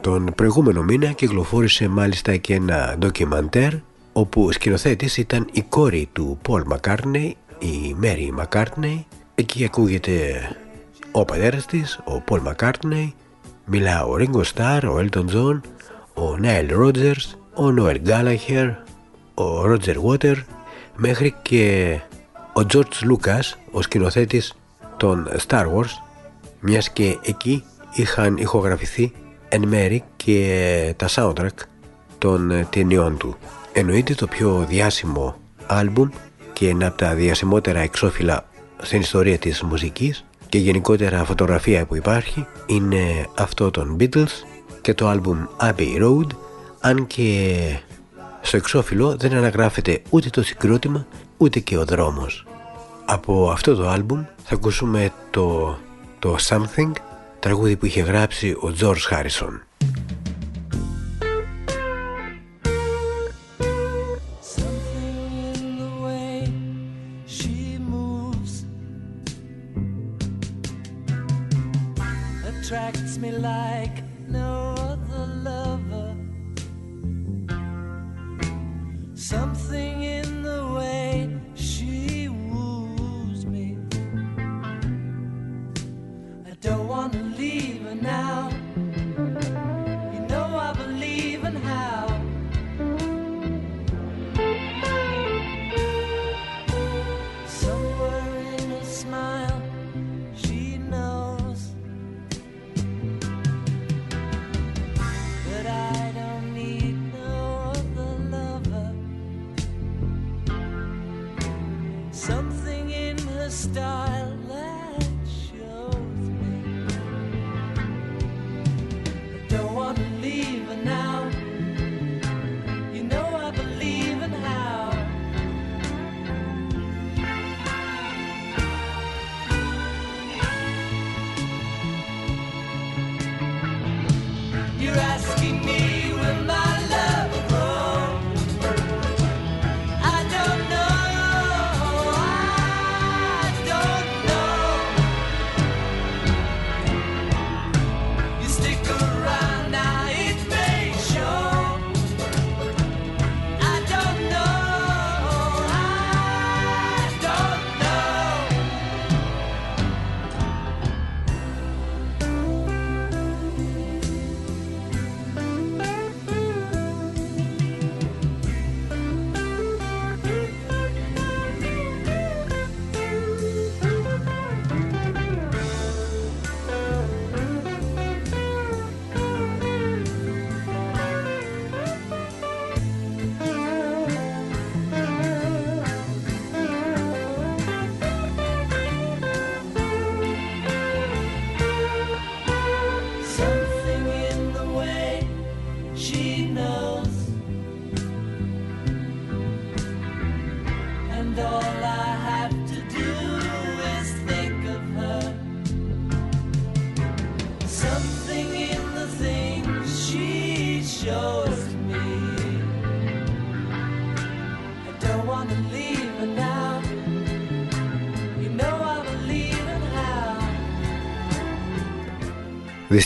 τον προηγούμενο μήνα κυκλοφόρησε μάλιστα και ένα ντοκιμαντέρ όπου σκηνοθέτης ήταν η κόρη του Paul McCartney, η Mary McCartney. Εκεί ακούγεται ο πατέρας της, ο Paul McCartney Μιλά ο Ringo Starr, ο Elton John, ο Nile Rodgers, ο Noel Gallagher, ο Roger Water μέχρι και ο George Lucas, ο σκηνοθέτης των Star Wars μιας και εκεί είχαν ηχογραφηθεί εν μέρη και τα soundtrack των ταινιών του. Εννοείται το πιο διάσημο άλμπουμ και ένα από τα διασημότερα εξώφυλλα στην ιστορία της μουσικής και γενικότερα φωτογραφία που υπάρχει είναι αυτό των Beatles και το άλμπουμ Abbey Road αν και στο εξώφυλλο δεν αναγράφεται ούτε το συγκρότημα ούτε και ο δρόμος. Από αυτό το άλμπουμ θα ακούσουμε το, το Something τραγούδι που είχε γράψει ο George Harrison.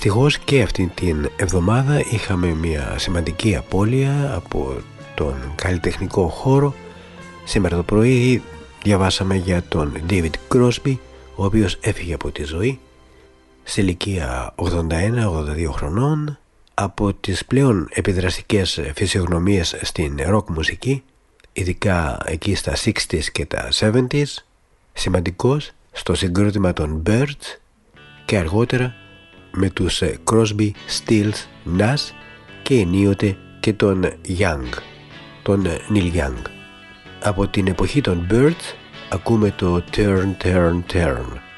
Δυστυχώς και αυτή την εβδομάδα είχαμε μια σημαντική απώλεια από τον καλλιτεχνικό χώρο. Σήμερα το πρωί διαβάσαμε για τον David Crosby, ο οποίος έφυγε από τη ζωή σε ηλικία 81-82 χρονών από τις πλέον επιδραστικές φυσιογνωμίες στην ροκ μουσική, ειδικά εκεί στα 60s και τα 70s, σημαντικός στο συγκρότημα των Birds και αργότερα με τους Crosby, Stills, Nash και ενίοτε και τον Young, τον Neil Young. Από την εποχή των Birds ακούμε το Turn, Turn, Turn.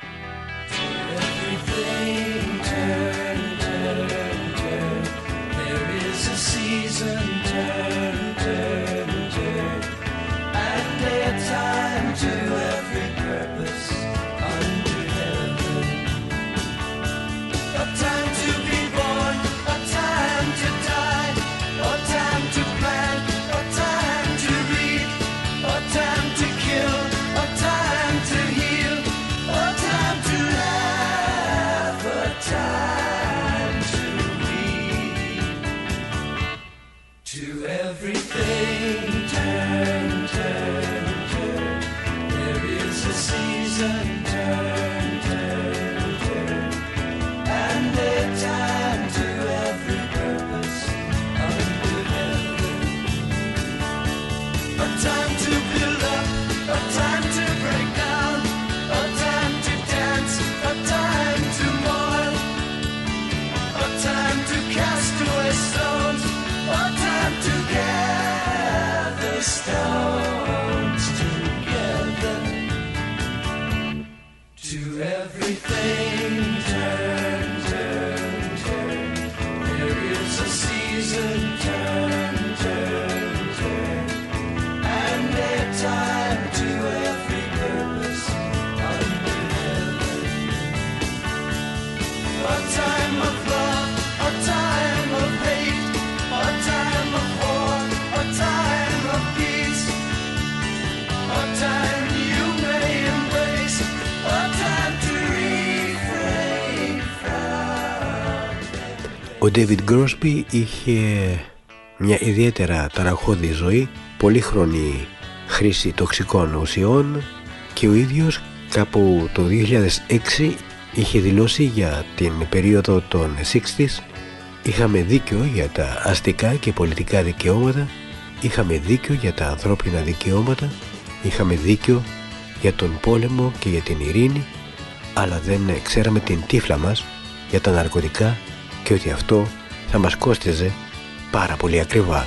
Ο David Crosby είχε μια ιδιαίτερα ταραχώδη ζωή, πολύχρονη χρήση τοξικών ουσιών και ο ίδιος κάπου το 2006 είχε δηλώσει για την περίοδο των 60's είχαμε δίκιο για τα αστικά και πολιτικά δικαιώματα είχαμε δίκιο για τα ανθρώπινα δικαιώματα είχαμε δίκιο για τον πόλεμο και για την ειρήνη αλλά δεν ξέραμε την τύφλα μας για τα ναρκωτικά και ότι αυτό θα μας κόστιζε πάρα πολύ ακριβά.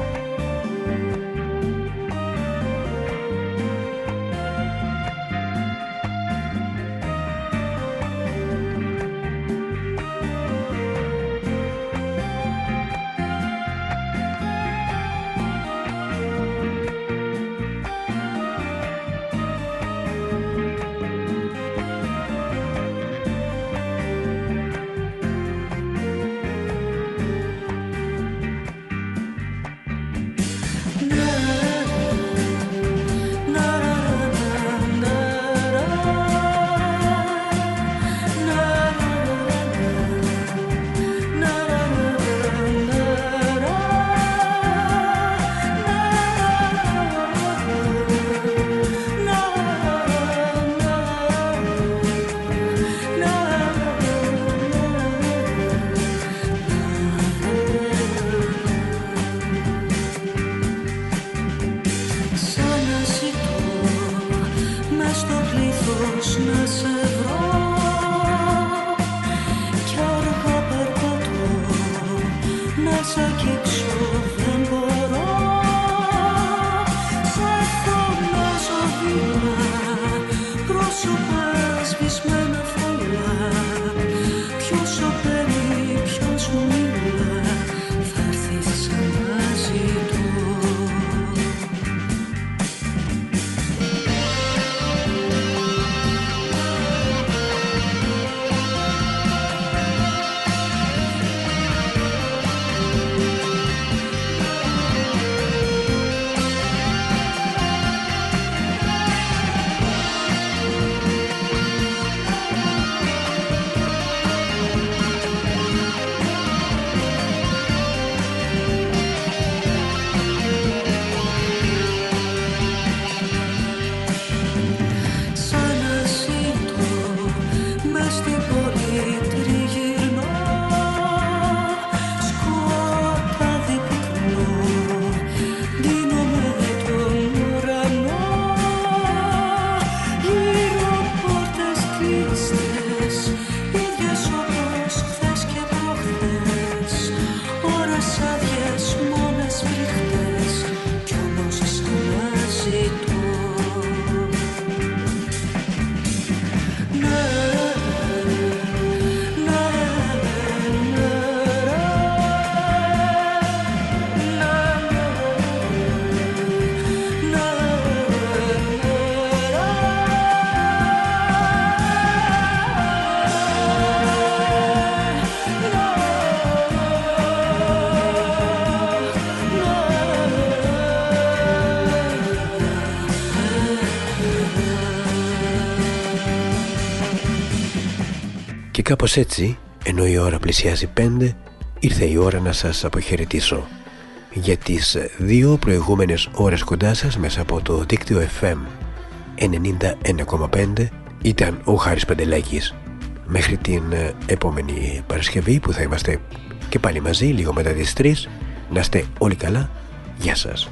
Lord. Κάπως έτσι, ενώ η ώρα πλησιάζει 5 ήρθε η ώρα να σας αποχαιρετήσω. Για τις δύο προηγούμενες ώρες κοντά σας μέσα από το δίκτυο FM 91,5 ήταν ο Χάρης Παντελάκης. Μέχρι την ε, επόμενη Παρασκευή που θα είμαστε και πάλι μαζί λίγο μετά τις 3, να είστε όλοι καλά. Γεια σας.